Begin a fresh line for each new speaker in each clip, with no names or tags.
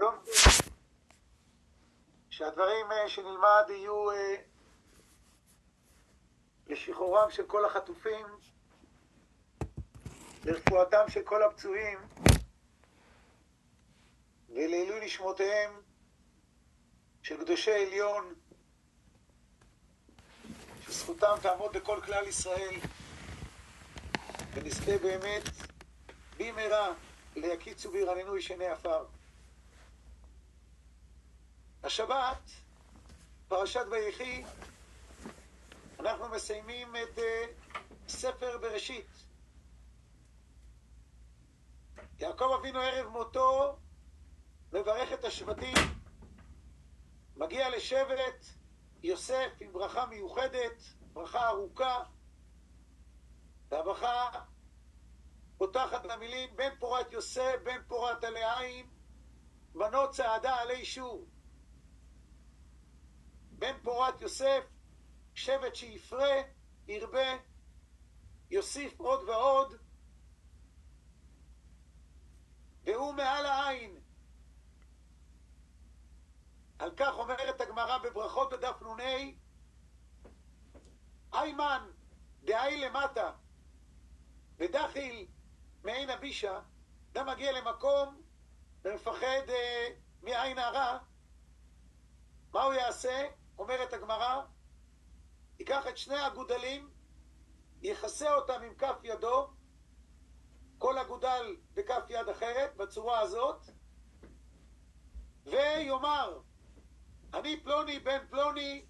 טוב, שהדברים אה, שנלמד יהיו אה, לשחרורם של כל החטופים, לרפואתם של כל הפצועים ולעילוי נשמותיהם של קדושי עליון, שזכותם תעמוד בכל כלל ישראל, ונזכה באמת במהרה ליקיצו וירננו ישני עפר. השבת, פרשת ויחי, אנחנו מסיימים את uh, ספר בראשית. יעקב אבינו ערב מותו מברך את השבטים, מגיע לשבט יוסף עם ברכה מיוחדת, ברכה ארוכה, והברכה פותחת במילים בן פורת יוסף, בן פורת עלי עין, בנות צעדה עלי שור. בן פורת יוסף, שבט שיפרה, ירבה, יוסיף עוד ועוד, והוא מעל העין. על כך אומרת הגמרא בברכות בדף נ"ה, איימן דהי למטה ודחיל מעין הבישה, אדם מגיע למקום ומפחד אה, מעין הרע, מה הוא יעשה? אומרת הגמרא, ייקח את שני הגודלים, יכסה אותם עם כף ידו, כל אגודל בכף יד אחרת, בצורה הזאת, ויאמר, אני פלוני בן פלוני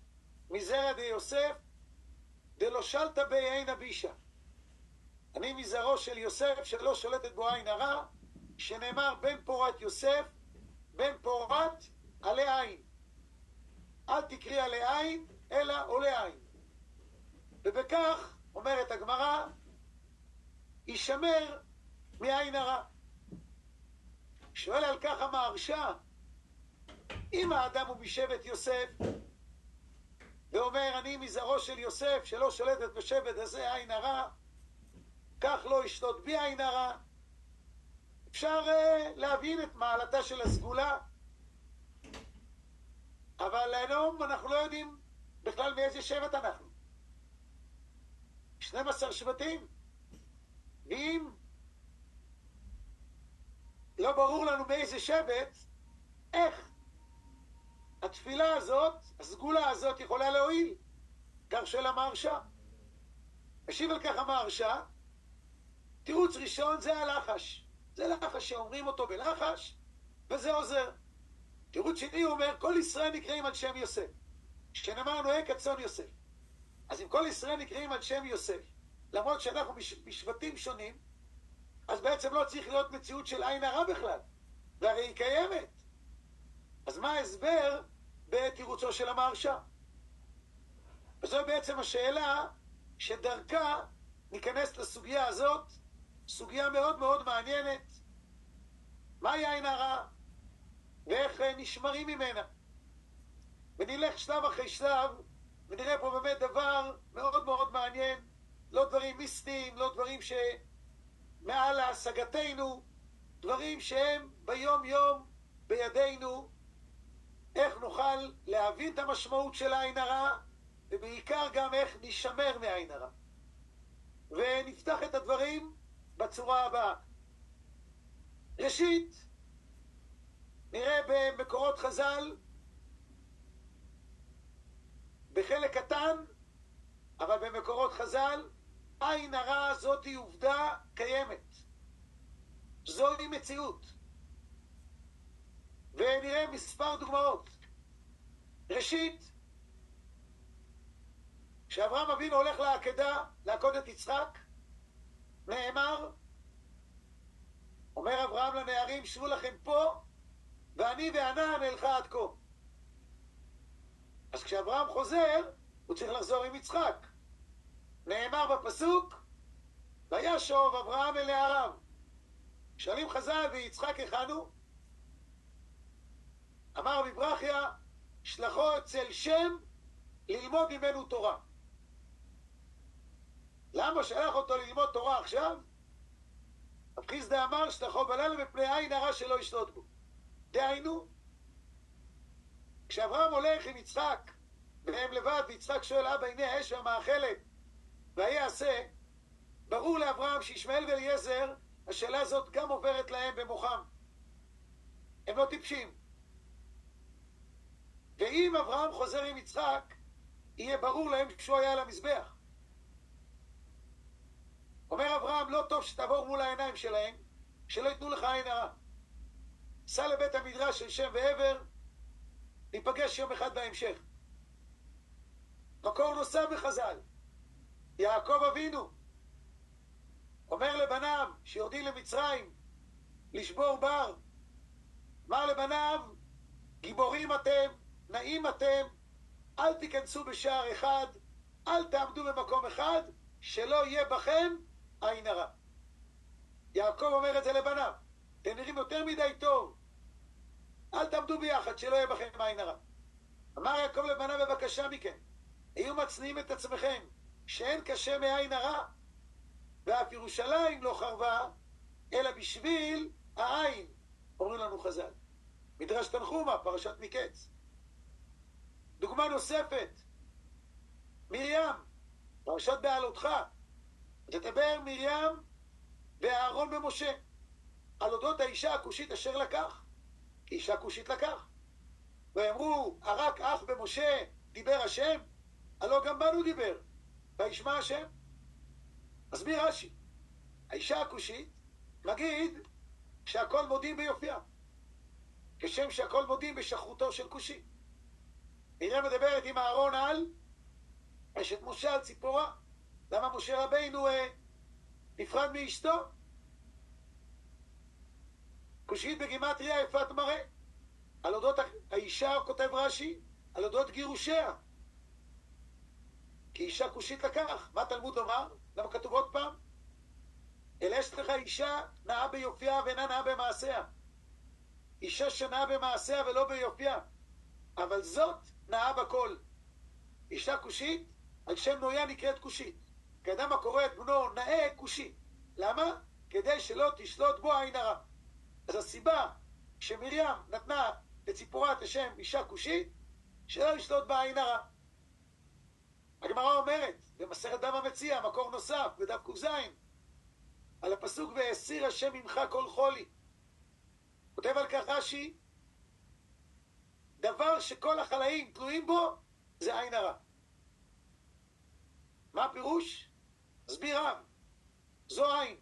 מזרע דיוסף, דלא שלטה בי עין אבישה. אני מזרעו של יוסף שלא שולטת בו עין הרע, שנאמר בן פורת יוסף, בן פורת עלי עין. אל תקרי עלי עין, אלא עולה עין. ובכך, אומרת הגמרא, יישמר מעין הרע. שואל על כך המהרש"א, אם האדם הוא משבט יוסף, ואומר, אני מזרעו של יוסף, שלא שולטת בשבט הזה עין הרע, כך לא ישלוט בי עין הרע. אפשר uh, להבין את מעלתה של הסגולה, אבל היום אנחנו לא יודעים בכלל מאיזה שבט אנחנו. 12 שבטים. ואם לא ברור לנו מאיזה שבט, איך התפילה הזאת, הסגולה הזאת יכולה להועיל? כך שואל המהרש"א. משיב על כך המהרש"א, תירוץ ראשון זה הלחש. זה לחש שאומרים אותו בלחש, וזה עוזר. תירוץ שני הוא אומר, כל ישראל נקראים על שם יוסף. שנאמר נוהג כצאן יוסף. אז אם כל ישראל נקראים על שם יוסף, למרות שאנחנו משבטים שונים, אז בעצם לא צריך להיות מציאות של עין הרע בכלל, והרי היא קיימת. אז מה ההסבר בתירוצו של המהרש"א? וזו בעצם השאלה שדרכה ניכנס לסוגיה הזאת, סוגיה מאוד מאוד מעניינת. מהי עין הרע? ואיך נשמרים ממנה? ונלך שלב אחרי שלב, ונראה פה באמת דבר מאוד מאוד מעניין, לא דברים מיסטיים, לא דברים שמעל להשגתנו, דברים שהם ביום יום בידינו, איך נוכל להבין את המשמעות של העין הרע, ובעיקר גם איך נשמר מעין הרע. ונפתח את הדברים בצורה הבאה. ראשית, נראה במקורות חז"ל, בחלק קטן, אבל במקורות חז"ל, עין הרע הזאת היא עובדה קיימת. זוהי מציאות. ונראה מספר דוגמאות. ראשית, כשאברהם אבינו הולך לעקדה, לעקוד את יצחק, נאמר, אומר אברהם לנערים, שבו לכם פה, ואני וענן אלכה עד כה. אז כשאברהם חוזר, הוא צריך לחזור עם יצחק. נאמר בפסוק, וישוב אברהם אל נעריו. שואלים חז"ל, ויצחק היכן הוא? אמר רבי ברכיה, שלחו אצל שם ללמוד ממנו תורה. למה שלח אותו ללמוד תורה עכשיו? רב חיסדא אמר, שלחו בלילה מפני עין הרע שלא ישלוט בו. דהיינו, כשאברהם הולך עם יצחק, והם לבד, ויצחק שואל אבא, הנה האש והמאכלת, ויעשה, ברור לאברהם שישמעאל ואליעזר, השאלה הזאת גם עוברת להם במוחם. הם לא טיפשים. ואם אברהם חוזר עם יצחק, יהיה ברור להם שהוא היה על המזבח. אומר אברהם, לא טוב שתעבור מול העיניים שלהם, שלא ייתנו לך עין הרע. סע לבית המדרש של שם ועבר, ניפגש יום אחד בהמשך. מקור נוסף בחז"ל, יעקב אבינו, אומר לבניו שיורדים למצרים לשבור בר, אמר לבניו, גיבורים אתם, נעים אתם, אל תיכנסו בשער אחד, אל תעמדו במקום אחד, שלא יהיה בכם עין הרע. יעקב אומר את זה לבניו, אתם נראים יותר מדי טוב, אל תעמדו ביחד, שלא יהיה בכם עין הרע. אמר יעקב לבניו, בבקשה מכם, היו מצניעים את עצמכם, שאין קשה מעין הרע, ואף ירושלים לא חרבה, אלא בשביל העין, אומרים לנו חז"ל. מדרש תנחומה, פרשת מקץ. דוגמה נוספת, מרים, פרשת בעלותך. תדבר מרים ואהרון במשה על אודות האישה הכושית אשר לקח. אישה כושית לקח. ואמרו, הרק אח במשה דיבר השם? הלא גם בנו דיבר, וישמע השם. מסביר רש"י, האישה הכושית, מגיד שהכל מודים ביופייה, כשם שהכל מודים בשחרותו של כושי. מרים מדברת עם אהרון על אשת משה על ציפורה. למה משה רבינו אה, נפרד מאשתו? כושית בגימטריה יפת מראה. על אודות האישה, כותב רש"י, על אודות גירושיה. כי אישה כושית לקח. מה תלמוד לומר? למה כתוב עוד פעם? אלא יש לך אישה נאה ביופייה ואינה נאה במעשיה. אישה שנאה במעשיה ולא ביופייה. אבל זאת נאה בכל. אישה כושית, על שם נויה נקראת כושית. כאדם הקורא את בנו נאה כושי. למה? כדי שלא תשלוט בו עין הרע. אז הסיבה שמרים נתנה לציפורה את השם אישה כושית, שלא ישלוט בה עין הרע. הגמרא אומרת, במסכת דם המציע, מקור נוסף, בדף ק"ז, על הפסוק והסיר השם ממך כל חולי. כותב על כך רש"י, דבר שכל החלאים תלויים בו, זה עין הרע. מה הפירוש? הסביר רב. זו עין.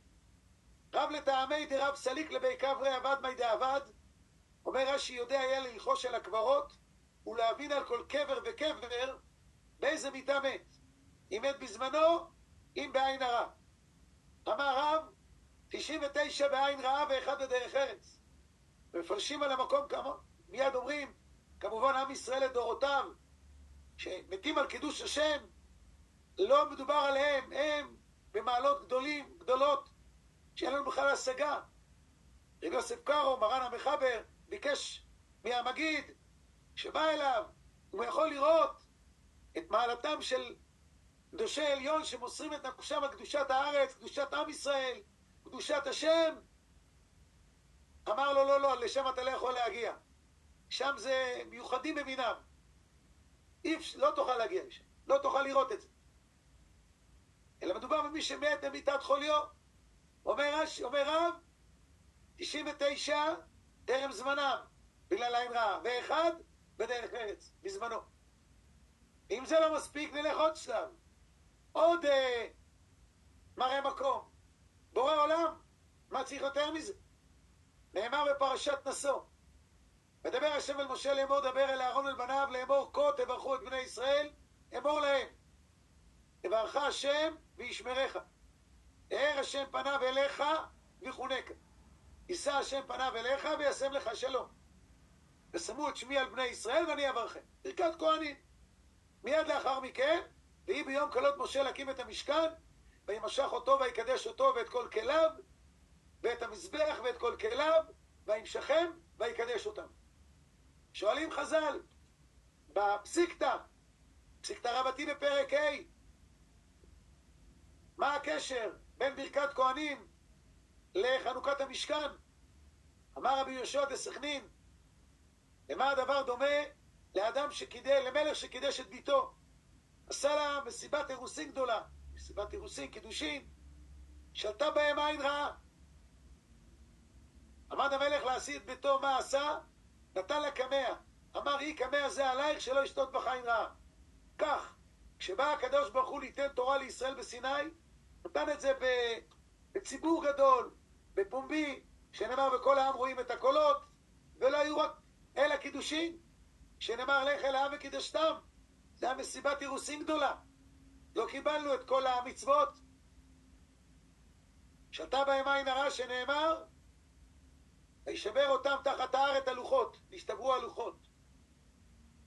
רב לטעמי דרב סליק לבי קברי אבד מי דאבד. אומר רש"י יודע היה ללחוש על הקברות ולהבין על כל קבר וקבר באיזה מיטה מת. אם מת בזמנו, אם בעין הרע. אמר רב, 99 בעין רעה ואחד בדרך ארץ. ומפרשים על המקום כמו, מיד אומרים, כמובן עם ישראל לדורותיו, שמתים על קידוש השם, לא מדובר עליהם, הם במעלות גדולים, גדולות, שאין לנו בכלל השגה. רב יוסף קארו, מרן המחבר, ביקש מהמגיד שבא אליו, הוא יכול לראות את מעלתם של קדושי עליון שמוסרים את נפשם על קדושת הארץ, קדושת עם ישראל, קדושת השם. אמר לו, לא, לא, לשם אתה לא יכול להגיע. שם זה מיוחדים במינם. איפש, לא תוכל להגיע לשם, לא תוכל לראות את זה. אלא מדובר במי שמת במיטת חוליו. אומר, רש, אומר רב, 99 טרם זמנם, בגלל עין רעה, ואחד בדרך ארץ, בזמנו. אם זה לא מספיק, נלך עוד שלב. עוד אה, מראה מקום. בורא עולם, מה צריך יותר מזה? נאמר בפרשת נשוא. מדבר השם אל משה לאמור, דבר אל אהרון אל בניו, לאמור כה תברכו את בני ישראל, אמור להם. תברך השם וישמרך. האר השם פניו אליך ויחונק. יישא השם פניו אליך וישם לך שלום. ושמו את שמי על בני ישראל ואני אברכם. ברכת כהנים. מיד לאחר מכן, ויהי ביום כלות משה להקים את המשכן, וימשך אותו ויקדש אותו ואת כל כליו, ואת המזבח ואת כל כליו, וימשכם ויקדש אותם. שואלים חז"ל, בפסיקתא, פסיקתא רבתי בפרק ה', מה הקשר בין ברכת כהנים לחנוכת המשכן? אמר רבי יהושע דה סכנין, למה הדבר דומה לאדם שקידש, למלך שקידש את ביתו? עשה לה מסיבת אירוסין גדולה, מסיבת אירוסין, קידושין, שלטה בהם עין רעה. עמד המלך להשיא את ביתו, מה עשה? נתן לה קמע. אמר, היא קמע זה עלייך שלא ישתות בך עין רעה. כך, כשבא הקדוש ברוך הוא ליתן תורה לישראל בסיני, נתן את זה בציבור גדול, בפומבי, שנאמר וכל העם רואים את הקולות, ולא היו רק אלא קידושין, שנאמר לך אל העם וקידשתם. זה היה מסיבת אירוסין גדולה. לא קיבלנו את כל המצוות. שתה בהם עין הרע שנאמר, וישבר אותם תחת הארץ הלוחות, נשתברו הלוחות.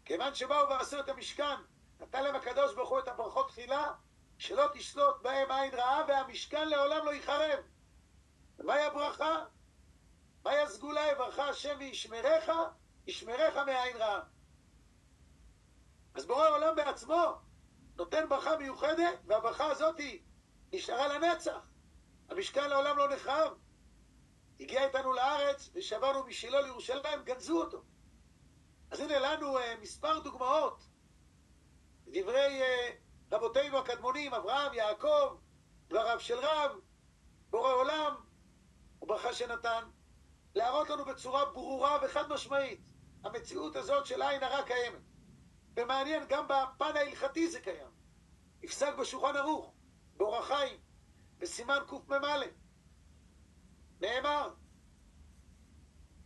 כיוון שבאו ועשו את המשכן, נתן להם הקדוש ברוך הוא את הברכות תחילה, שלא תשלוט בהם עין רעה, והמשכן לעולם לא ייחרב. ומהי הברכה? מהי הסגולה? יברך השם וישמרך, ישמרך מעין רעה. אז בורא העולם בעצמו נותן ברכה מיוחדת, והברכה הזאת נשארה לנצח. המשכן לעולם לא נחרב. הגיע איתנו לארץ ושברנו משילה לירושלים, גנזו אותו. אז הנה לנו uh, מספר דוגמאות. דברי uh, רבותינו הקדמונים, אברהם, יעקב, דבריו של רב, בורא עולם, וברכה שנתן, להראות לנו בצורה ברורה וחד משמעית, המציאות הזאת של עין הרע קיימת. ומעניין, גם בפן ההלכתי זה קיים. נפסק בשולחן ערוך, באורח חיים, בסימן קמ"א. נאמר,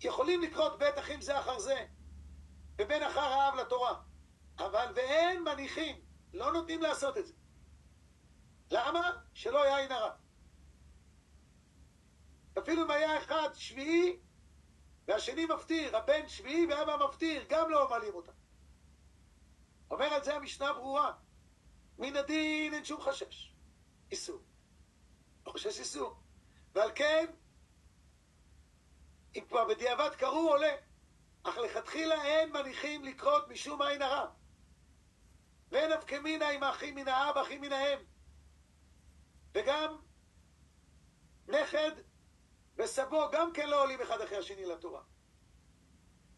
יכולים לקרות בית אחים זה אחר זה, ובין אחר האב לתורה, אבל ואין מניחים, לא נותנים לעשות את זה. למה? שלא יהיה עין הרע. אפילו אם היה אחד שביעי והשני מפטיר, הבן שביעי ואבא מפטיר, גם לא מעלים אותם. אומר על זה המשנה ברורה, מן הדין אין שום חשש, איסור. לא חושש איסור. ועל כן, אם כבר בדיעבד קראו עולה, אך לכתחילה אין מניחים לקרות משום עין הרע. ואין אבקמינה עם האחים מן האב, אחים מן האם. וגם נכד וסבו גם כן לא עולים אחד אחרי השני לתורה.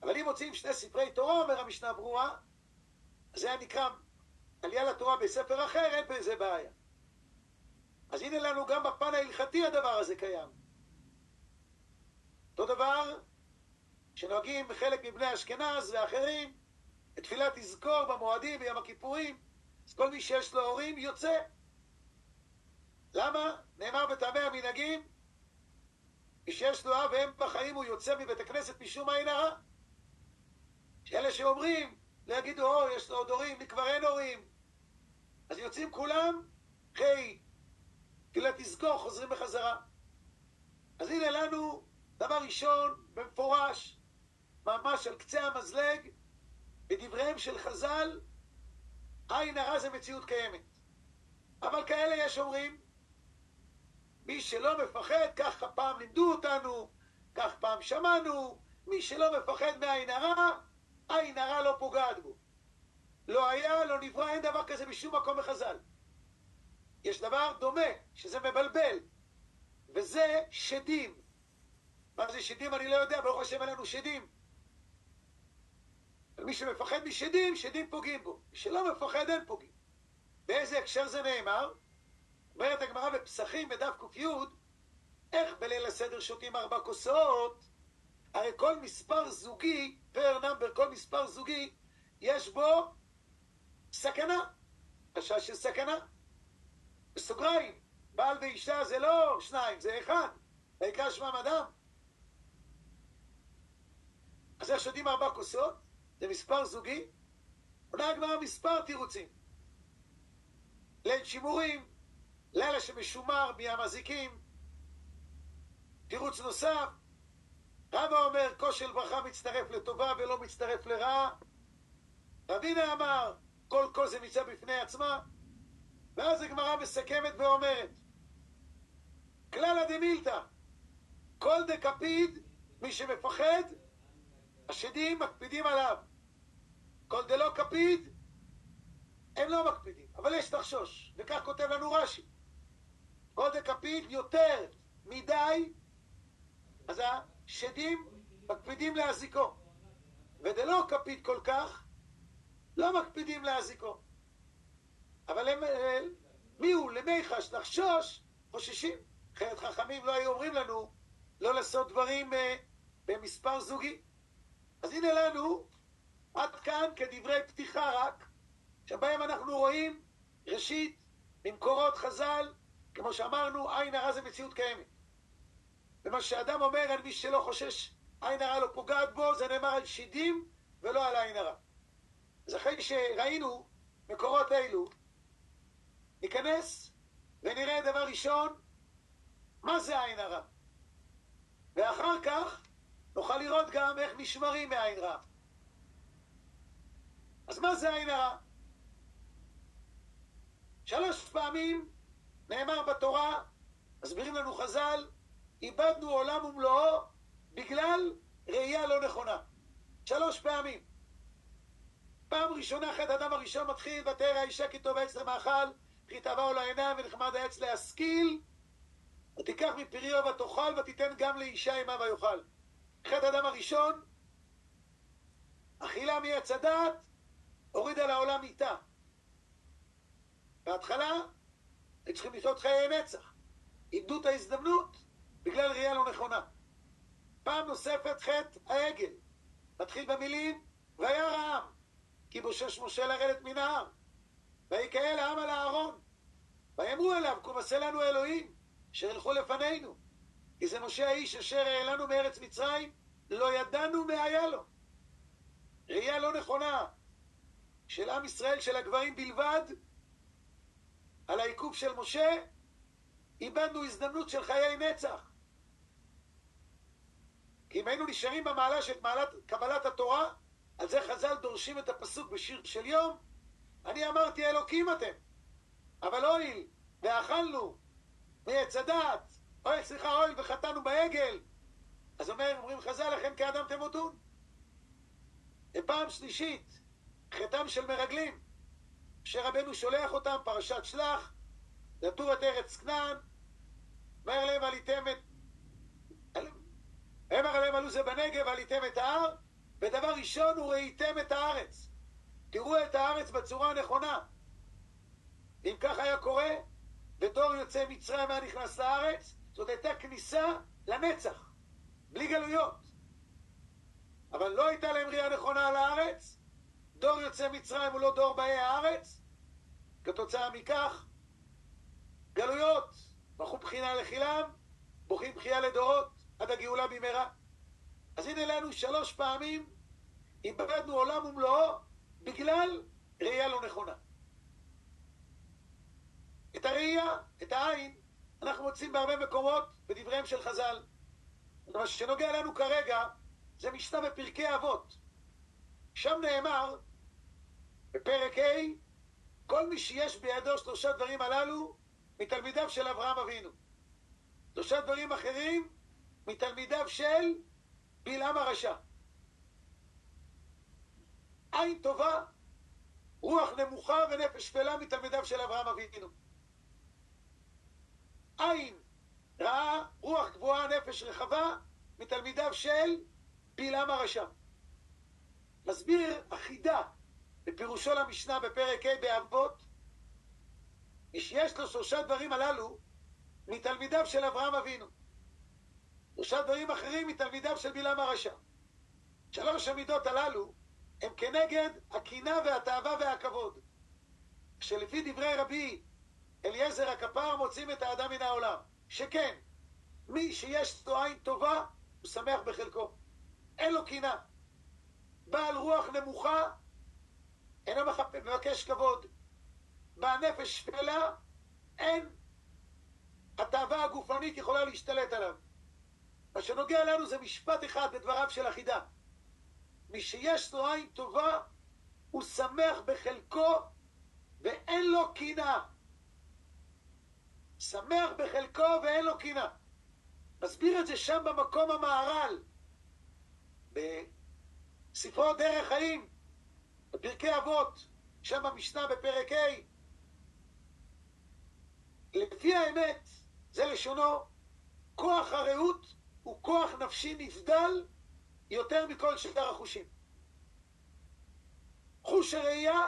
אבל אם מוצאים שני ספרי תורה, אומר המשנה ברורה, זה היה נקרא עלייה לתורה בספר אחר, אין בזה בעיה. אז הנה לנו גם בפן ההלכתי הדבר הזה קיים. אותו דבר שנוהגים חלק מבני אשכנז ואחרים, את תפילת תזכור במועדים ביום הכיפורים, אז כל מי שיש לו הורים יוצא. למה? נאמר בטעמי המנהגים, מי שיש לו אב ואם בחיים הוא יוצא מבית הכנסת משום עין הרע. שאלה שאומרים, לא יגידו, או, יש לו עוד הורים, לי כבר אין הורים. אז יוצאים כולם, אחרי תפילת תזכור, חוזרים בחזרה. אז הנה לנו, דבר ראשון, במפורש, ממש על קצה המזלג, בדבריהם של חז"ל, עין הרע זה מציאות קיימת. אבל כאלה יש אומרים, מי שלא מפחד, ככה פעם לימדו אותנו, כך פעם שמענו, מי שלא מפחד מעין הרע, עין הרע לא פוגעת בו. לא היה, לא נברא, אין דבר כזה בשום מקום בחז"ל. יש דבר דומה, שזה מבלבל, וזה שדים. מה זה שדים אני לא יודע, ברוך השם אין לנו שדים. מי שמפחד משדים, שדים פוגעים בו. מי שלא מפחד, אין פוגעים. באיזה הקשר זה נאמר? אומרת הגמרא בפסחים בדף ק"י, איך בליל הסדר שותים ארבע כוסות? הרי כל מספר זוגי, פר נאמבר, כל מספר זוגי, יש בו סכנה, חשש של סכנה. בסוגריים, בעל ואישה זה לא שניים, זה אחד, העיקר שמם אדם. אז איך שותים ארבע כוסות? זה מספר זוגי? עונה הגמרא מספר תירוצים. ליל שימורים, לילה שמשומר מהמזיקים. תירוץ נוסף, רבא אומר, כושל ברכה מצטרף לטובה ולא מצטרף לרעה. רבינה אמר, כל כל זה מצווה בפני עצמה. ואז הגמרא מסכמת ואומרת, כלל הדמילתא, כל דקפיד, מי שמפחד, השדים מקפידים עליו. כל דלא קפיד, הם לא מקפידים, אבל יש תחשוש, וכך כותב לנו רש"י. כל דקפיד יותר מדי, אז השדים מקפידים להזיקו. ודלא כפית כל כך, לא מקפידים להזיקו. אבל הם, אה, מי הוא? למיחש, לחשוש, חוששים. אחרת חכמים לא היו אומרים לנו לא לעשות דברים אה, במספר זוגי. אז הנה לנו, עד כאן כדברי פתיחה רק, שבהם אנחנו רואים, ראשית, ממקורות חז"ל, כמו שאמרנו, עין הרע זה מציאות קיימת. ומה שאדם אומר על מי שלא חושש עין הרע לא פוגעת בו, זה נאמר על שידים ולא על עין הרע. אז אחרי שראינו מקורות אלו, ניכנס ונראה דבר ראשון, מה זה עין הרע? ואחר כך נוכל לראות גם איך נשמרים מעין רע. אז מה זה עין הרע? שלוש פעמים נאמר בתורה, מסבירים לנו חז"ל, איבדנו עולם ומלואו בגלל ראייה לא נכונה. שלוש פעמים. פעם ראשונה חטא אדם הראשון מתחיל, ותרא האישה כי טוב העץ למאכל, וכי תאווה לו העיניים ונחמד העץ להשכיל, ותיקח מפריו ותאכל ותיתן גם לאישה עמה ויאכל. חטא אדם הראשון, אכילה מעץ הדעת, הורידה לעולם איתה. בהתחלה, הם צריכים לחיות חיי נצח. איבדו את ההזדמנות בגלל ראייה לא נכונה. פעם נוספת חטא העגל. מתחיל במילים, וירא העם, כי בושש משה לרדת מן ההר. ויקהל העם על הארון. ויאמרו אליו, קום עשה לנו אלוהים, אשר ילכו לפנינו. כי זה משה האיש אשר העלנו מארץ מצרים, לא ידענו מה היה לו. ראייה לא נכונה של עם ישראל, של הגברים בלבד, על העיכוב של משה, איבדנו הזדמנות של חיי נצח. כי אם היינו נשארים במעלה של מעלת קבלת התורה, על זה חז"ל דורשים את הפסוק בשיר של יום, אני אמרתי אלוקים אתם, אבל אויל, ואכלנו מעץ הדעת, אוי, סליחה, אויל וחטאנו בעגל. אז אומר, אומרים חז"ל, לכן כאדם תמותון. ופעם שלישית, חטאם של מרגלים, שרבנו שולח אותם, פרשת שלח, לתור את ארץ כנען, אומר להם עליתם את... אמר עליהם עלו זה בנגב, עליתם את ההר, ודבר ראשון הוא ראיתם את הארץ. תראו את הארץ בצורה הנכונה. אם כך היה קורה, ודור יוצא מצרים היה נכנס לארץ, זאת הייתה כניסה לנצח, בלי גלויות. אבל לא הייתה להם ראייה נכונה על הארץ, דור יוצא מצרים הוא לא דור באי הארץ, כתוצאה מכך, גלויות, בכו בחינה לחילם, בוכים בחייה לדורות, עד הגאולה במהרה. אז הנה לנו שלוש פעמים איבדנו עולם ומלואו בגלל ראייה לא נכונה. את הראייה, את העין, אנחנו מוצאים בהרבה מקומות בדבריהם של חז"ל. מה שנוגע לנו כרגע זה משנה בפרקי אבות. שם נאמר, בפרק ה', כל מי שיש בידו שלושה דברים הללו, מתלמידיו של אברהם אבינו. שלושה דברים אחרים, מתלמידיו של בלעם הרשע. עין טובה, רוח נמוכה ונפש שפלה מתלמידיו של אברהם אבינו. עין רעה, רוח גבוהה, נפש רחבה, מתלמידיו של בלעם הרשע. מסביר החידה בפירושו למשנה בפרק ה' באבות, שיש לו שלושה דברים הללו מתלמידיו של אברהם אבינו. שלושה דברים אחרים מתלמידיו של בלעם הרשע. שלוש המידות הללו הם כנגד הקנאה והתאווה והכבוד. שלפי דברי רבי אליעזר הכפר מוצאים את האדם מן העולם. שכן, מי שיש לו עין טובה, הוא שמח בחלקו. אין לו קנאה. בעל רוח נמוכה, אינו מבקש כבוד. בעל נפש שפלה, אין. התאווה הגופנית יכולה להשתלט עליו. מה שנוגע לנו זה משפט אחד בדבריו של החידה. מי שיש לו עין טובה, הוא שמח בחלקו ואין לו קנאה. שמח בחלקו ואין לו קנאה. מסביר את זה שם במקום המהר"ל, בספרו דרך חיים, בפרקי אבות, שם במשנה בפרק ה'. לפי האמת, זה לשונו, כוח הרעות הוא כוח נפשי נבדל יותר מכל שאר החושים. חוש הראייה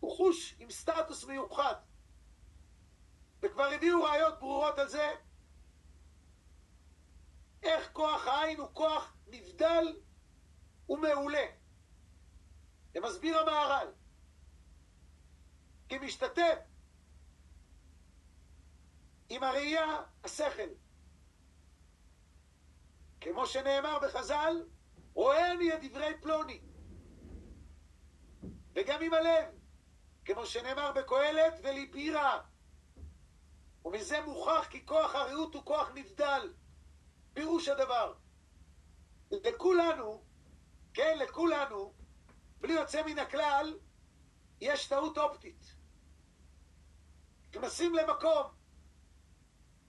הוא חוש עם סטטוס מיוחד. וכבר הביאו ראיות ברורות על זה, איך כוח העין הוא כוח נבדל ומעולה. ומסביר המהר"ל, כי משתתף עם הראייה, השכל. כמו שנאמר בחז"ל, רואה אני את דברי פלוני. וגם עם הלב, כמו שנאמר בקהלת, וליבי רע. ומזה מוכח כי כוח הרעות הוא כוח נבדל. פירוש הדבר. לכולנו, כן, לכולנו, בלי יוצא מן הכלל, יש טעות אופטית. נכנסים למקום,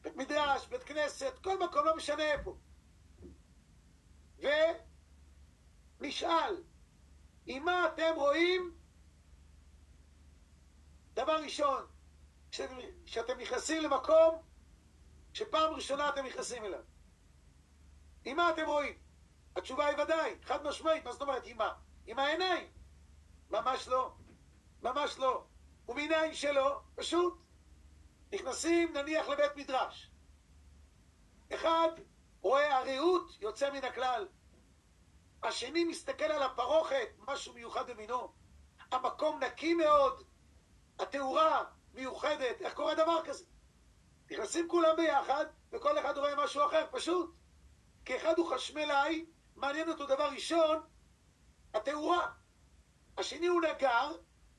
בית מדרש, בית כנסת, כל מקום, לא משנה איפה. ונשאל, עם מה אתם רואים? דבר ראשון, כשאתם נכנסים למקום שפעם ראשונה אתם נכנסים אליו. עם מה אתם רואים? התשובה היא ודאי, חד משמעית, מה זאת אומרת עם מה? עם העיניים. ממש לא. ממש לא. ומעיניים שלו, פשוט, נכנסים נניח לבית מדרש. אחד רואה הרעות יוצא מן הכלל. השני מסתכל על הפרוכת, משהו מיוחד במינו. המקום נקי מאוד, התאורה מיוחדת, איך קורה דבר כזה? נכנסים כולם ביחד, וכל אחד רואה משהו אחר, פשוט. כי אחד הוא חשמלאי, מעניין אותו דבר ראשון, התאורה. השני הוא נגר,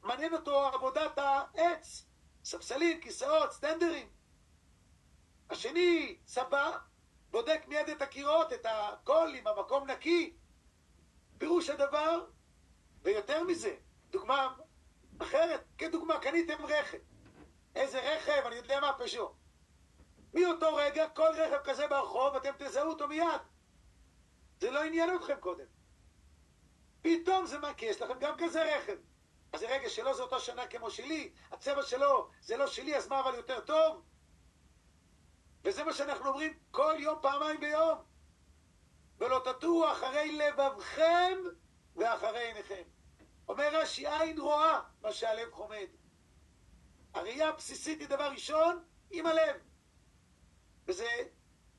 מעניין אותו עבודת העץ, ספסלים, כיסאות, סטנדרים. השני צבא, בודק מיד את הקירות, את הכל, אם המקום נקי. פירוש הדבר, ויותר מזה, דוגמה אחרת, כדוגמה, קניתם רכב. איזה רכב, אני יודע מה, פז'ו. מאותו רגע, כל רכב כזה ברחוב, אתם תזהו אותו מיד. זה לא עניין אתכם קודם. פתאום זה מה, כי יש לכם גם כזה רכב. אז זה רגע שלו זה אותו שנה כמו שלי, הצבע שלו זה לא שלי, אז מה אבל יותר טוב? וזה מה שאנחנו אומרים כל יום, פעמיים ביום. ולא תטורו אחרי לבבכם ואחרי עיניכם. אומר רש"י, עין רואה מה שהלב חומד. הראייה הבסיסית היא דבר ראשון עם הלב. וזה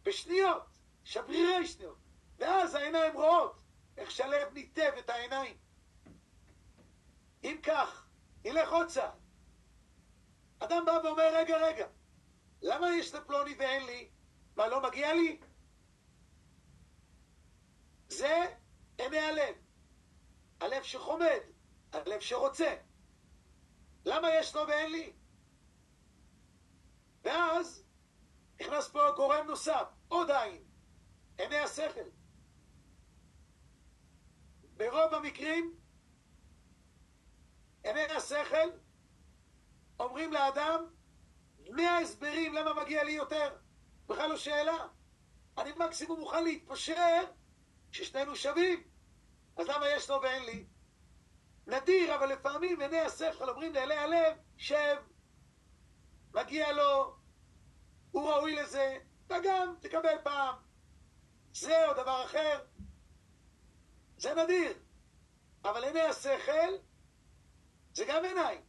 בשניות, שברירי שניות. ואז העיניים רואות איך שהלב ניתב את העיניים. אם כך, נלך עוד צעד. אדם בא ואומר, רגע, רגע, למה יש לפלוני ואין לי? מה, לא מגיע לי? זה עיני הלב. הלב שחומד, הלב שרוצה. למה יש לו ואין לי? ואז נכנס פה גורם נוסף, עוד עין, עיני השכל. ברוב המקרים, עיני השכל אומרים לאדם, מאה הסברים למה מגיע לי יותר. בכלל לא שאלה. אני מקסימום מוכן להתפשר ששנינו שווים. אז למה יש לו ואין לי? נדיר, אבל לפעמים עיני השכל אומרים לעיני הלב, שב, מגיע לו, הוא ראוי לזה, אתה גם תקבל פעם. זה או דבר אחר, זה נדיר. אבל עיני השכל זה גם עיניים.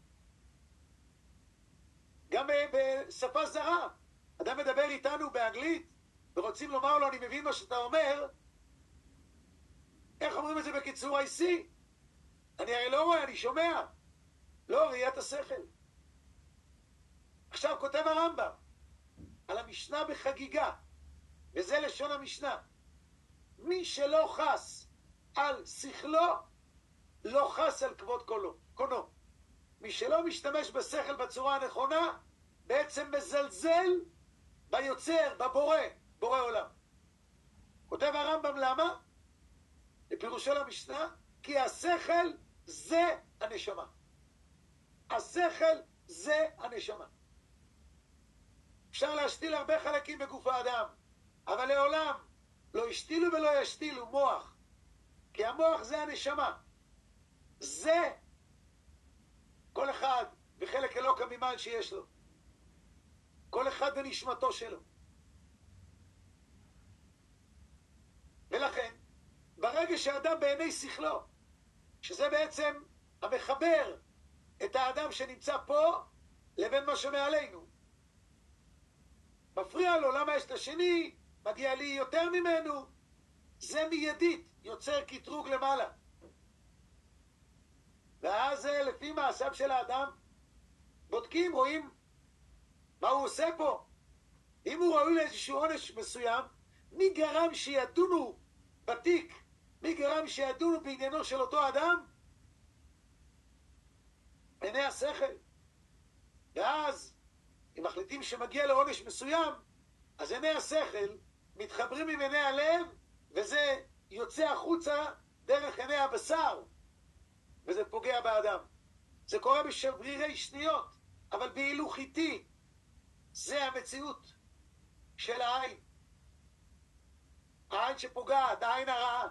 גם בשפה זרה. אדם מדבר איתנו באנגלית, ורוצים לומר לו, אני מבין מה שאתה אומר, איך אומרים את זה בקיצור I see? אני הרי לא רואה, אני שומע. לא ראיית השכל. עכשיו כותב הרמב"ם על המשנה בחגיגה, וזה לשון המשנה. מי שלא חס על שכלו, לא חס על כבוד קולו, קונו. מי שלא משתמש בשכל בצורה הנכונה, בעצם מזלזל ביוצר, בבורא, בורא עולם. כותב הרמב"ם למה? לפירושו למשנה, כי השכל זה הנשמה. השכל זה הנשמה. אפשר להשתיל הרבה חלקים בגוף האדם, אבל לעולם לא השתילו ולא ישתילו מוח, כי המוח זה הנשמה. זה כל אחד וחלק אלוקא ממעל שיש לו. כל אחד ונשמתו שלו. ולכן, ברגע שאדם בעיני שכלו, שזה בעצם המחבר את האדם שנמצא פה לבין מה שמעלינו. מפריע לו, למה יש את השני, מגיע לי יותר ממנו. זה מיידית יוצר קטרוג למעלה. ואז לפי מעשיו של האדם, בודקים, רואים מה הוא עושה פה. אם הוא ראוי לאיזשהו עונש מסוים, מי גרם שידונו בתיק? מי גרם שידונו בעניינו של אותו אדם? עיני השכל. ואז, אם מחליטים שמגיע לעונש מסוים, אז עיני השכל מתחברים עם עיני הלב, וזה יוצא החוצה דרך עיני הבשר, וזה פוגע באדם. זה קורה בשברירי שניות, אבל בהילוך איטי. זה המציאות של העין. העין שפוגעת, העין הרעה.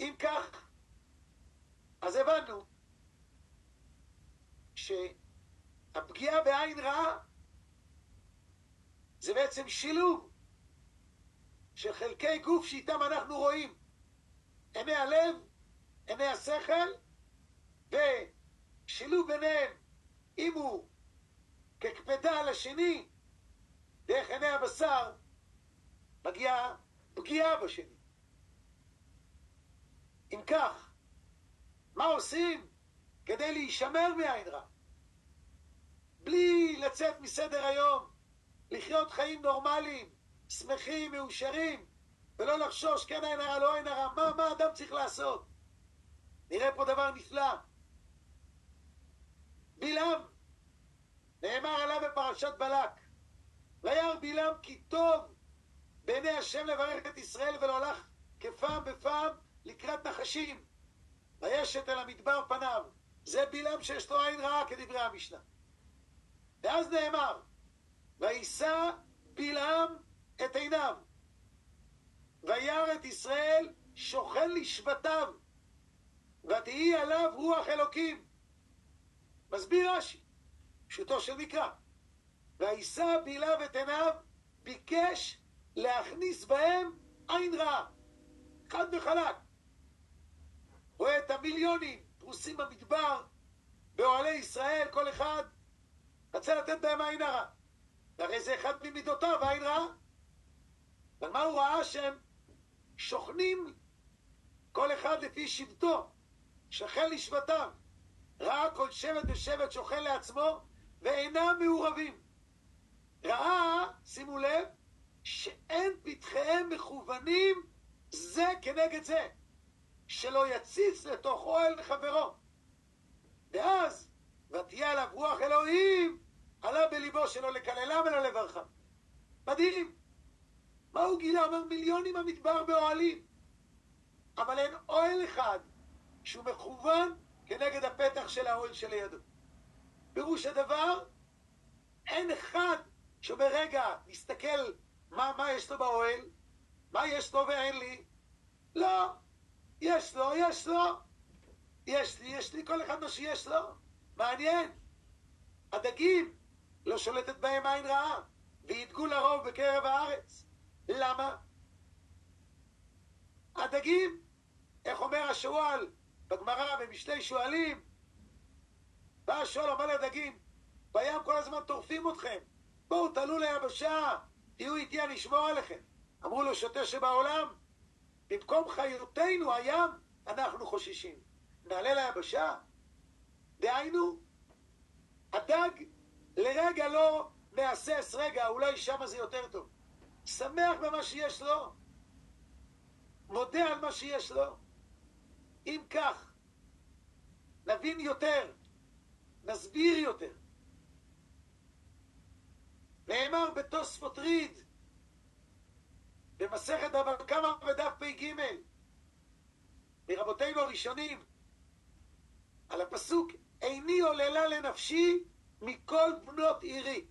אם כך, אז הבנו שהפגיעה בעין רעה זה בעצם שילוב של חלקי גוף שאיתם אנחנו רואים. עיני הלב, עיני השכל, ושילוב ביניהם, אם הוא כקפדה על השני, דרך עיני הבשר, מגיעה פגיעה בשני. אם כך, מה עושים כדי להישמר מעין רע? בלי לצאת מסדר היום, לחיות חיים נורמליים, שמחים, מאושרים, ולא לחשוש כן עין הרע, לא עין הרע. מה, מה אדם צריך לעשות? נראה פה דבר נפלא. בלעם, נאמר עליו בפרשת בלק, וירא בלעם כי טוב בעיני השם לברך את ישראל ולא הלך כפעם בפעם לקראת נחשים. וישת אל המדבר פניו. זה בלעם שיש לו עין רעה כדברי המשנה. ואז נאמר, ויישא בלעם את עיניו, וירא את ישראל שוכן לשבטיו, ותהי עליו רוח אלוקים. מסביר רש"י, פשוטו של מקרא. ויישא בלעם את עיניו, ביקש להכניס בהם עין רעה. חד וחלק. רואה את המיליונים פרוסים במדבר, באוהלי ישראל, כל אחד רצה לתת בהם עין הרע. והרי זה אחד ממידותיו, עין רעה. אבל מה הוא ראה שהם שוכנים כל אחד לפי שבטו, שכן לשבטיו. ראה כל שבט ושבט שוכן לעצמו ואינם מעורבים. ראה, שימו לב, שאין פתחיהם מכוונים זה כנגד זה. שלא יציץ לתוך אוהל חברו. ואז, ותהיה עליו רוח אלוהים, עלה בליבו שלא לקללם אלא לברכם. מדהים. מה הוא גילה? אומר מיליונים המדבר באוהלים. אבל אין אוהל אחד שהוא מכוון כנגד הפתח של האוהל שלידו. פירוש הדבר, אין אחד שאומר, רגע, נסתכל מה, מה יש לו באוהל, מה יש לו ואין לי. לא, יש לו, יש לו. יש לי, יש לי, כל אחד מה שיש לו. מעניין. הדגים, לא שולטת בהם עין רעה, וידגו לרוב בקרב הארץ. למה? הדגים, איך אומר השועל בגמרא, במשלי שועלים, בא השועל, אומר לדגים, בים כל הזמן טורפים אתכם, בואו תעלו ליבשה, תהיו איתי, אני אשמור עליכם. אמרו לו, שוטה שבעולם, במקום חיותנו הים, אנחנו חוששים. נעלה ליבשה? דהיינו, הדג לרגע לא מהסס, רגע, אולי שם זה יותר טוב. שמח במה שיש לו, מודה על מה שיש לו. אם כך, נבין יותר, נסביר יותר. נאמר בתוספות ריד, במסכת אבל כמה בדף פ"ג, מרבותינו הראשונים, על הפסוק, איני עוללה לנפשי מכל בנות עירי.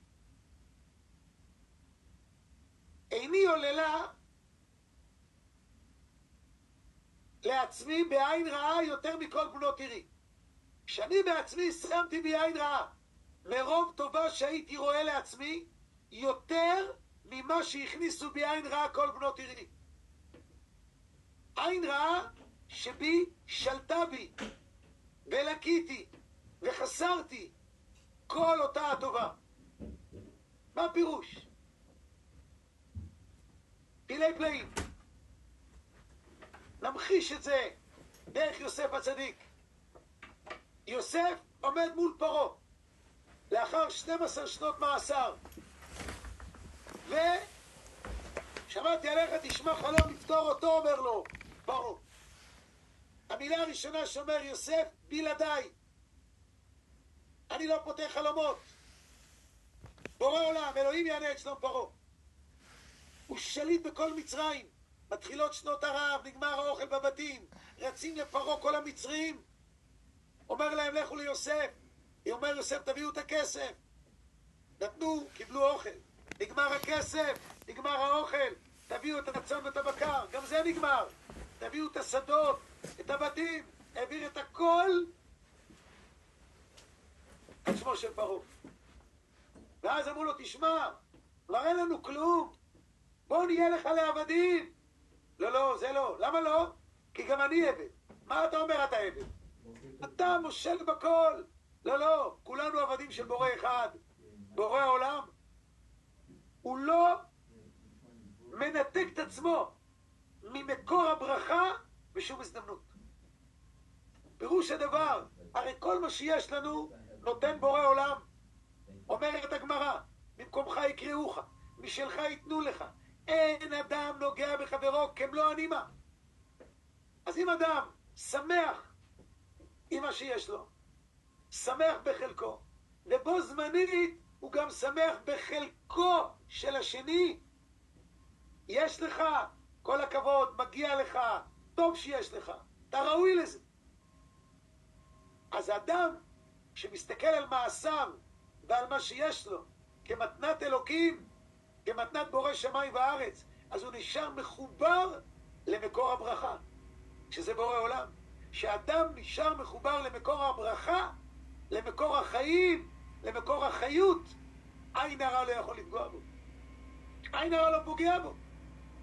איני עוללה לעצמי בעין רעה יותר מכל בנות עירי. כשאני בעצמי שמתי בי עין רעה מרוב טובה שהייתי רואה לעצמי, יותר ממה שהכניסו בי עין רעה כל בנות עירי. עין רעה שבי שלטה בי, ולקיתי, וחסרתי כל אותה הטובה. מה הפירוש? פילי פלאים. נמחיש את זה דרך יוסף הצדיק. יוסף עומד מול פרעה לאחר 12 שנות מאסר ושמעתי עליך תשמע חלום לפתור אותו אומר לו פרעה המילה הראשונה שאומר יוסף בלעדיי אני לא פותח חלומות. בורא עולם אלוהים יענה את שלום פרעה. הוא שליט בכל מצרים. מתחילות שנות הרעב נגמר האוכל בבתים. רצים לפרעה כל המצרים. אומר להם לכו ליוסף. אומר יוסף תביאו את הכסף. נתנו, קיבלו אוכל. נגמר הכסף, נגמר האוכל. תביאו את הצאן ואת הבקר גם זה נגמר. תביאו את השדות, את הבתים. העביר את הכל על שמו של פרעה ואז אמרו לו תשמע כבר אין לנו כלום בוא נהיה לך לעבדים לא, לא, זה לא. למה לא? כי גם אני עבד. מה אתה אומר אתה עבד? אתה מושל בכל. לא, לא, כולנו עבדים של בורא אחד, בורא העולם. הוא לא מנתק את עצמו ממקור הברכה בשום הזדמנות. פירוש הדבר, הרי כל מה שיש לנו נותן בורא עולם. אומרת הגמרא, במקומך יקראוך, משלך ייתנו לך. אין אדם נוגע בחברו כמלוא הנימה. אז אם אדם שמח עם מה שיש לו, שמח בחלקו, ובו זמנית הוא גם שמח בחלקו של השני, יש לך, כל הכבוד, מגיע לך, טוב שיש לך, אתה ראוי לזה. אז אדם שמסתכל על מעשיו ועל מה שיש לו כמתנת אלוקים, כמתנת בורא שמיים וארץ, אז הוא נשאר מחובר למקור הברכה, שזה בורא עולם. שאדם נשאר מחובר למקור הברכה, למקור החיים, למקור החיות, עין הרע לא יכול לפגוע בו. עין הרע לא פוגע בו,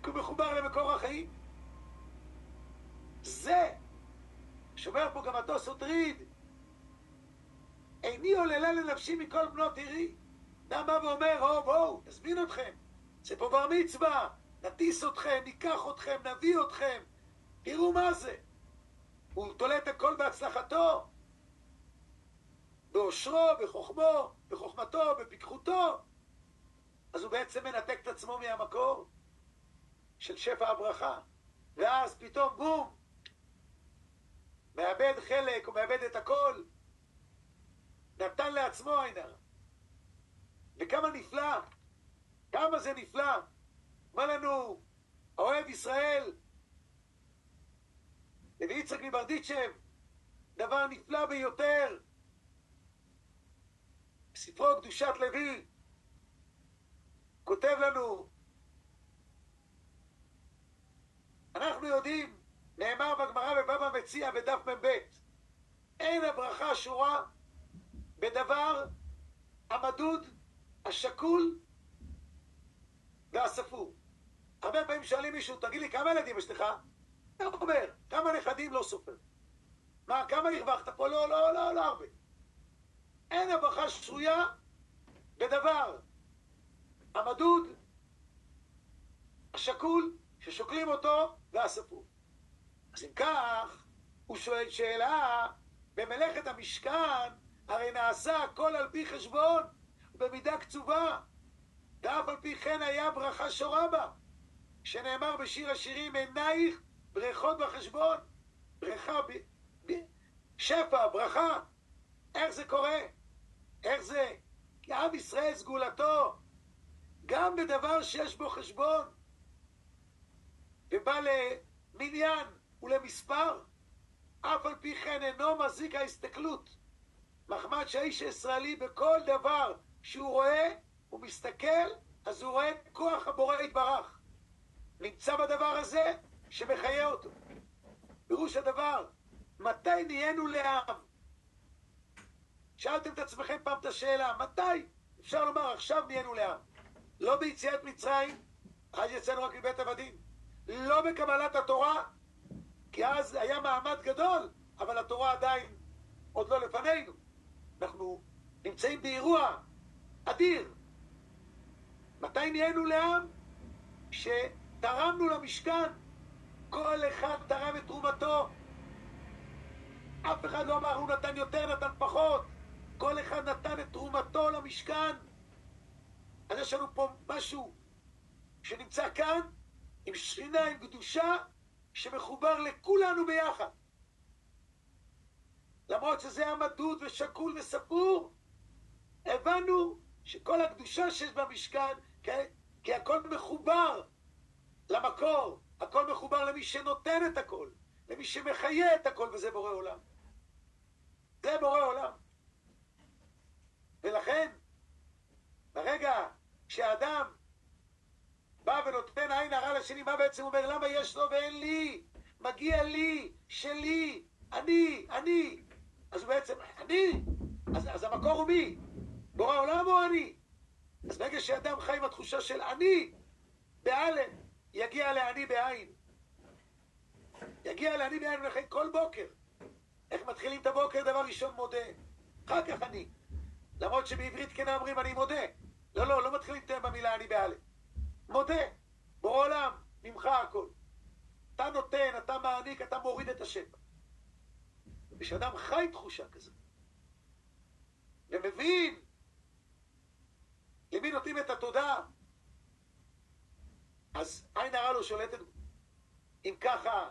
כי הוא מחובר למקור החיים. זה, שומר פה גם התוספות ריד, איני עוללה לנפשי מכל בנות עירי. בא ואומר, או בואו, נזמין אתכם, זה פה בר מצווה, נטיס אתכם, ניקח אתכם, נביא אתכם, תראו מה זה. הוא תולה את הכל בהצלחתו, באושרו, בחוכמו, בחוכמתו, בפיקחותו. אז הוא בעצם מנתק את עצמו מהמקור של שפע הברכה. ואז פתאום בום, מאבד חלק, הוא מאבד את הכל. נתן לעצמו עין הרע. וכמה נפלא, כמה זה נפלא. אומר לנו, אוהב ישראל, לוי יצחק מברדיצ'ב, דבר נפלא ביותר. בספרו קדושת לוי, כותב לנו, אנחנו יודעים, נאמר בגמרא בבבא מציע בדף מ"ב, אין הברכה שורה בדבר המדוד השקול והספור. הרבה פעמים שואלים מישהו, תגיד לי, כמה ילדים יש לך? הוא אומר, כמה נכדים לא סופר. מה, כמה הרווחת פה? לא, לא, לא, לא הרבה. אין הברכה שרויה בדבר המדוד, השקול, ששוקלים אותו, והספור. אז אם כך, הוא שואל שאלה, במלאכת המשכן, הרי נעשה הכל על פי חשבון. במידה קצובה, ואף על פי כן היה ברכה שורה בה, שנאמר בשיר השירים, עינייך ברכות בחשבון, ברכה, ב, ב, שפע, ברכה. איך זה קורה? איך זה? כי עם ישראל סגולתו, גם בדבר שיש בו חשבון, ובא למניין ולמספר, אף על פי כן אינו מזיק ההסתכלות. מחמד שהאיש הישראלי בכל דבר שהוא רואה, הוא מסתכל, אז הוא רואה כוח הבורא יתברך. נמצא בדבר הזה שמחיה אותו. פירוש הדבר, מתי נהיינו לעם? שאלתם את עצמכם פעם את השאלה, מתי? אפשר לומר, עכשיו נהיינו לעם. לא ביציאת מצרים, אז יצאנו רק מבית עבדים. לא בקבלת התורה, כי אז היה מעמד גדול, אבל התורה עדיין עוד לא לפנינו. אנחנו נמצאים באירוע אדיר. מתי נהיינו לעם? שתרמנו למשכן. כל אחד תרם את תרומתו. אף אחד לא אמר הוא נתן יותר, נתן פחות. כל אחד נתן את תרומתו למשכן. אז יש לנו פה משהו שנמצא כאן, עם שכינה, עם קדושה, שמחובר לכולנו ביחד. למרות שזה היה מדוד ושקול וספור, הבנו שכל הקדושה שיש במשכן, כן? כי הכל מחובר למקור, הכל מחובר למי שנותן את הכל, למי שמחיה את הכל, וזה בורא עולם. זה בורא עולם. ולכן, ברגע שהאדם בא ונותן עין הרע לשני, מה בעצם אומר? למה יש לו ואין לי? מגיע לי, שלי, אני, אני. אז הוא בעצם, אני? אז, אז המקור הוא מי? בורא עולם או אני? אז ברגע שאדם חי עם התחושה של אני, באלף, יגיע לאני בעין. יגיע לאני בעין ולכן כל בוקר. איך מתחילים את הבוקר? דבר ראשון מודה. אחר כך אני. למרות שבעברית כן אומרים אני מודה. לא, לא, לא מתחילים במילה אני באלף. מודה. בורא עולם, ממך הכל. אתה נותן, אתה מעניק, אתה מוריד את השפע. ושאדם חי תחושה כזאת, ומבין למי נותנים את התודה, אז עין הרע לא שולטת. אם ככה,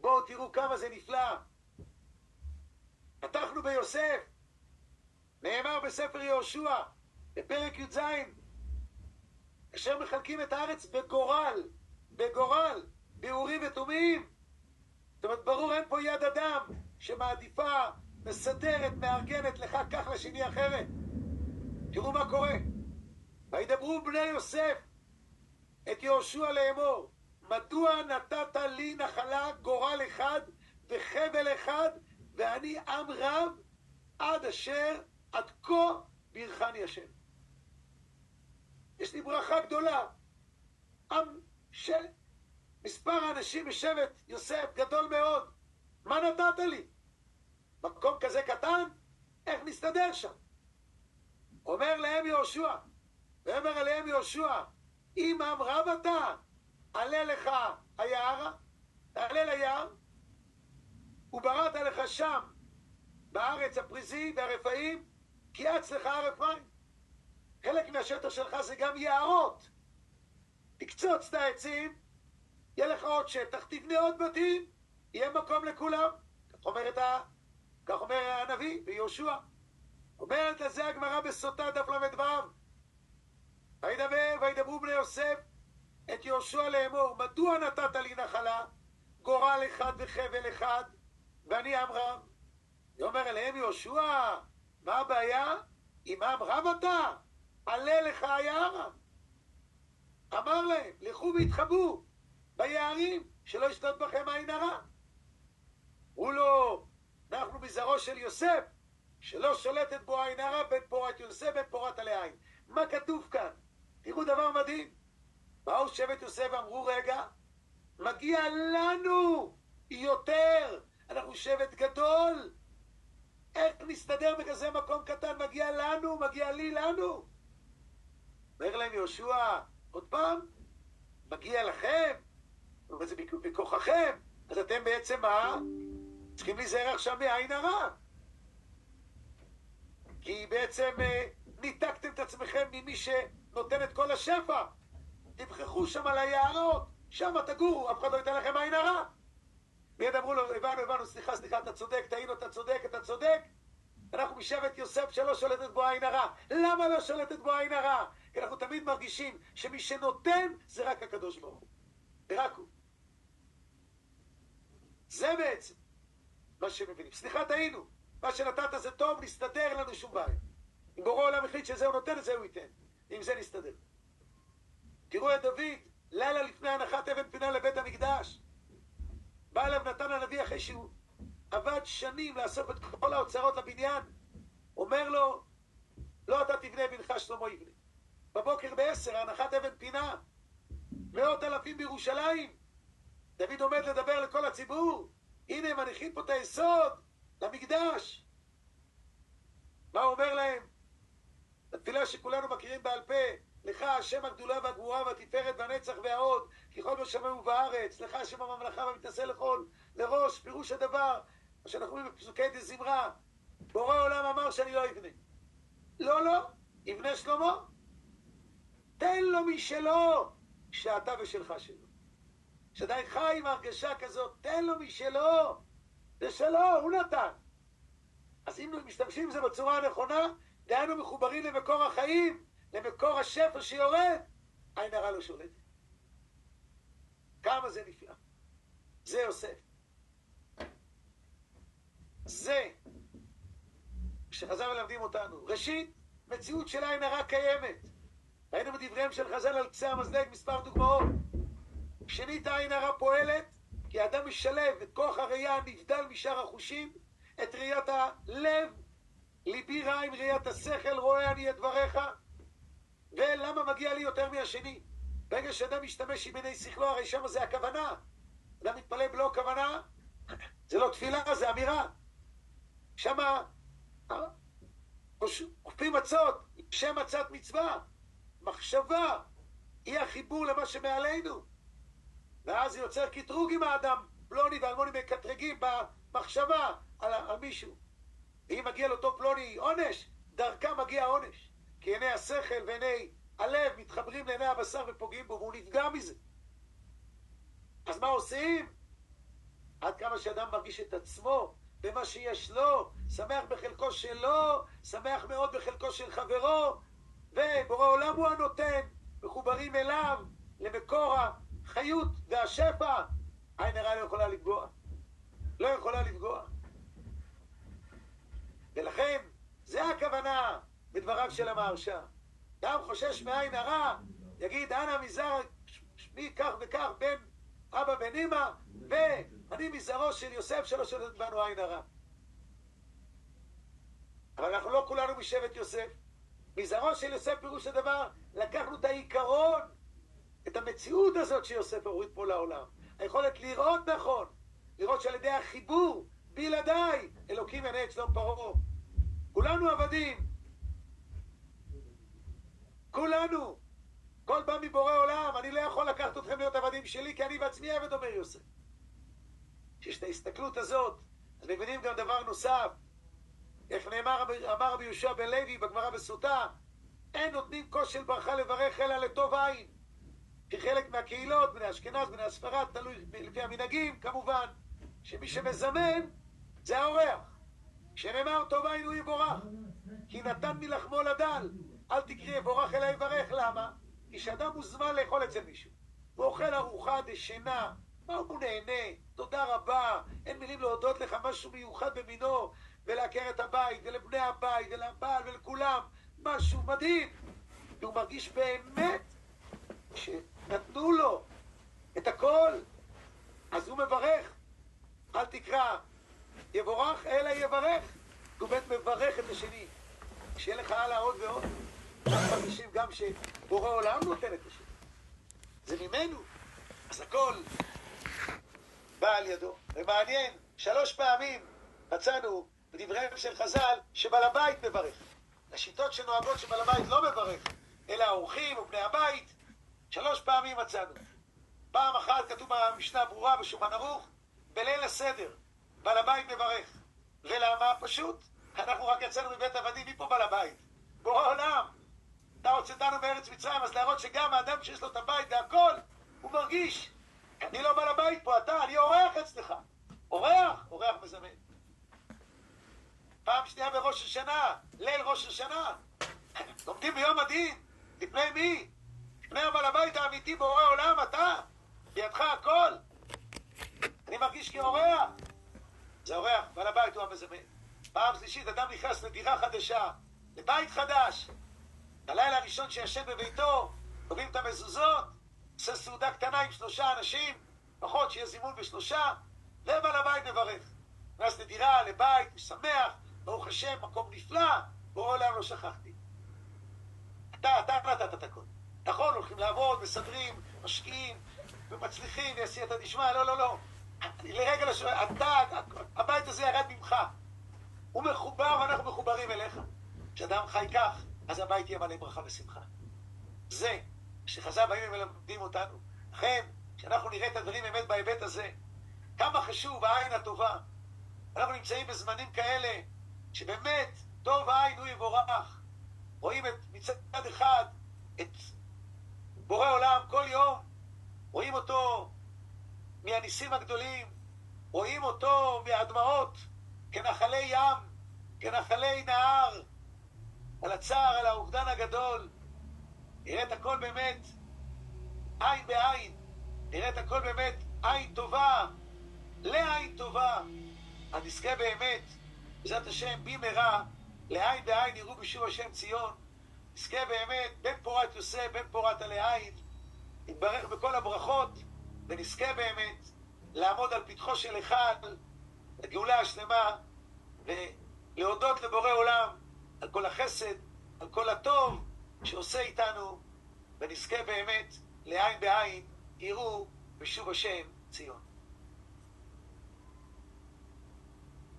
בואו תראו כמה זה נפלא. פתחנו ביוסף, נאמר בספר יהושע, בפרק י"ז, אשר מחלקים את הארץ בגורל, בגורל, באורים ותומים. זאת אומרת, ברור, אין פה יד אדם שמעדיפה, מסדרת, מארגנת לך, קח לשני אחרת. תראו מה קורה. וידברו בני יוסף את יהושע לאמור, מדוע נתת לי נחלה גורל אחד וחבל אחד, ואני עם רב עד אשר עד כה בירכני השם. יש לי ברכה גדולה. עם של מספר האנשים בשבט יוסף גדול מאוד. מה נתת לי? מקום כזה קטן? איך נסתדר שם? אומר להם יהושע, ואומר עליהם יהושע, אם עם רב אתה, עלה לך היער, תעלה ליער, ובראת לך שם, בארץ הפריזי והרפאים, כי אץ לך הר אפרים. חלק מהשטח שלך זה גם יערות. תקצוץ את העצים, יהיה לך עוד שטח, תבנה עוד בתים, יהיה מקום לכולם. כך, אומרת. כך אומר הנביא ביהושע. אומרת על זה הגמרא בסוטה דף ל"ו. וידבר וידברו בני יוסף את יהושע לאמור, מדוע נתת לי נחלה, גורל אחד וחבל אחד, ואני עם רב? ואומר אליהם יהושע, מה הבעיה? אם עם רב אתה, עלה לך היערה. אמר להם, לכו והתחבאו ביערים, שלא ישתות בכם עין הרע. אמרו לו, אנחנו מזרעו של יוסף, שלא שולטת בו עין הרע בין פורת יוסף בין פורת עלי עין. מה כתוב כאן? תראו דבר מדהים. באו שבט יוסף ואמרו, רגע, מגיע לנו יותר, אנחנו שבט גדול. איך נסתדר בכזה מקום קטן? מגיע לנו, מגיע לי, לנו. אומר להם יהושע, עוד פעם, מגיע לכם, אבל זה בכוחכם, אז אתם בעצם מה? צריכים להיזהר עכשיו מעין הרע. כי בעצם אה, ניתקתם את עצמכם ממי שנותן את כל השפע. תבחחו שם על היערות, שם תגורו, אף אחד לא ייתן לכם עין הרע. מיד אמרו לו, הבנו, הבנו, סליחה, סליחה, אתה צודק, טעינו, אתה צודק, אתה צודק. אנחנו משבט יוסף שלא שולטת בו עין הרע. למה לא שולטת בו עין הרע? כי אנחנו תמיד מרגישים שמי שנותן זה רק הקדוש ברוך הוא. ורק הוא. זה בעצם מה שמבינים. סליחה, טעינו. מה שנתת זה טוב, נסתדר, אין לנו שום בעיה. אם בורא העולם החליט שזה הוא נותן, זה הוא ייתן. עם זה נסתדר. תראו את דוד, לילה לפני הנחת אבן פינה לבית המקדש. בא אליו נתן הנביא אחרי שהוא עבד שנים לאסוף את כל האוצרות לבניין. אומר לו, לא אתה תבנה בנך שלמה יבנה. בבוקר בעשר, הנחת אבן פינה. מאות אלפים בירושלים. דוד עומד לדבר לכל הציבור. הנה הם מניחים פה את היסוד למקדש. מה הוא אומר להם? התפילה שכולנו מכירים בעל פה, לך השם הגדולה והגבורה והתפארת והנצח וההוד, כי כל בשמיים ובארץ, לך השם הממלכה והמתנשא לכל, לראש, פירוש הדבר, מה שאנחנו רואים בפסוקי דזמרה, בורא עולם אמר שאני לא אבנה. לא, לא, יבנה שלמה. תן לו משלו, שאתה ושלך שלו. שעדיין חי עם הרגשה כזאת, תן לו משלו, זה שלו, הוא נתן. אז אם משתמשים בזה בצורה הנכונה, דהיינו מחוברים למקור החיים, למקור השפע שיורד, עין הרע לא שולטת. כמה זה נפלא. זה יוסף. זה שחז"ל מלמדים אותנו. ראשית, מציאות של עין הרע קיימת. ראינו בדבריהם של חז"ל על קצה המזלג מספר דוגמאות. שנית, העין הרע פועלת כי האדם משלב את כוח הראייה הנבדל משאר החושים, את ראיית הלב, ליבי רע עם ראיית השכל, רואה אני את דבריך, ולמה מגיע לי יותר מהשני? ברגע שאדם משתמש עם עיני שכלו, הרי שם זה הכוונה. אדם מתפלל בלא כוונה, זה לא תפילה, זה אמירה. שמה אוכפים מצות, שם מצת מצווה, מחשבה, היא החיבור למה שמעלינו. ואז יוצר קטרוג עם האדם, פלוני ואלמוני מקטרגים במחשבה על, מישהו. ואם מגיע לאותו פלוני עונש, דרכה מגיע עונש. כי עיני השכל ועיני הלב מתחברים לעיני הבשר ופוגעים בו, והוא נפגע מזה. אז מה עושים? עד כמה שאדם מרגיש את עצמו במה שיש לו, שמח בחלקו שלו, שמח מאוד בחלקו של חברו, ובורא עולם הוא הנותן, מחוברים אליו, למקור החיות והשפע, עין הרע לא יכולה לפגוע. לא יכולה לפגוע. ולכן, זה הכוונה בדבריו של המהרש"א. אדם חושש מעין הרע, יגיד, אנא מזר שמי כך וכך בן אבא בן אמא, ואני מזרעו של יוסף שלא שולט בנו עין הרע. אבל אנחנו לא כולנו משבט יוסף. מזרעו של יוסף פירוש הדבר, לקחנו את העיקרון, את המציאות הזאת שיוסף הוריד פה לעולם. היכולת לראות נכון, לראות שעל ידי החיבור, בלעדיי, אלוקים ינהל את שלום פרעה. כולנו עבדים. כולנו. כל בא מבורא עולם, אני לא יכול לקחת אתכם להיות עבדים שלי, כי אני בעצמי עבד, אומר יוסף. כשיש את ההסתכלות הזאת, אז מבינים גם דבר נוסף. איך נאמר, אמר רבי יהושע בן לוי בגמרא בסוטה, אין נותנים כוס של ברכה לברך אלא לטוב עין. כי חלק מהקהילות, בני אשכנז, בני הספרד, תלוי לפי המנהגים, כמובן, שמי שמזמן זה האורח. כשנאמר טוב עין הוא יבורך, כי נתן מלחמו לדל. אל תקראי יבורך אלא יברך, למה? כי כשאדם מוזמן לאכול אצל מישהו, ואוכל ארוחה דשנה, מה הוא נהנה? תודה רבה, אין מילים להודות לך, משהו מיוחד במינו, ולעקר את הבית, ולבני הבית, ולבעל, ולכולם, משהו מדהים. והוא מרגיש באמת שנתנו לו את הכל, אז הוא מברך. אל תקרא יבורך, אלא יברך. הוא באמת מברך את השני. שיהיה לך הלאה עוד ועוד. אנחנו מרגישים גם שבורא עולם נותן את השני. זה ממנו. אז הכל בא על ידו. ומעניין, שלוש פעמים מצאנו בדבריהם של חז"ל שבעל הבית מברך. השיטות שנוהגות שבעל הבית לא מברך, אלא האורחים ובני הבית, שלוש פעמים מצאנו. פעם אחת כתוב במשנה ברורה בשולחן ערוך, בליל הסדר, בעל הבית מברך. ולמה? פשוט, אנחנו רק יצאנו מבית עבדים, מי פה בעל הבית? בורא עולם. אתה הוצאתנו מארץ מצרים, אז להראות שגם האדם שיש לו את הבית והכל, הוא מרגיש. אני לא בעל הבית פה, אתה, אני אורח אצלך. אורח, אורח מזמן. פעם שנייה בראש השנה, ליל ראש השנה. לומדים ביום הדין, לפני מי? לפני הבעל הבית האמיתי בורא עולם, אתה, בידך הכל. אני מרגיש כאורח. זה אורח, בעל הבית הוא המזמן. פעם שלישית, אדם נכנס לדירה חדשה, לבית חדש. בלילה הראשון שישן בביתו, קובעים את המזוזות, עושה סעודה קטנה עם שלושה אנשים, לפחות שיהיה זימון בשלושה, ובעל הבית מברך. נכנס לדירה, לבית, משמח, ברוך השם, מקום נפלא, בורא עולם לא שכחתי. אתה, אתה נתת את הכל. נכון, הולכים לעבוד, מסדרים, משקיעים, ומצליחים, ועשייתא דשמיא, לא, לא, לא. לרגע לא שואל, אתה, הבית הזה ירד ממך. הוא מחובר ואנחנו מחוברים אליך. כשאדם חי כך, אז הבית יהיה מלא ברכה ושמחה. זה שחז"ל באים ומלמדים אותנו. לכן, כשאנחנו נראה את הדברים באמת בהיבט הזה, כמה חשוב העין הטובה. אנחנו נמצאים בזמנים כאלה, שבאמת, טוב העין הוא יבורך. רואים את, מצד אחד את בורא עולם כל יום, רואים אותו מהניסים הגדולים, רואים אותו מהדמעות, כנחלי ים, כנחלי נהר, על הצער, על האובדן הגדול. נראה את הכל באמת עין בעין, נראה את הכל באמת עין טובה, לעין טובה. הנזכה באמת, בעזרת השם, במהרה, לעין בעין יראו בשוב השם ציון. נזכה באמת, בן פורת יוסף, בן פורת עלי עין, נתברך בכל הברכות, ונזכה באמת לעמוד על פתחו של אחד, לגאולה השלמה, ולהודות לבורא עולם על כל החסד, על כל הטוב שעושה איתנו, ונזכה באמת לעין בעין, יראו בשוב השם ציון.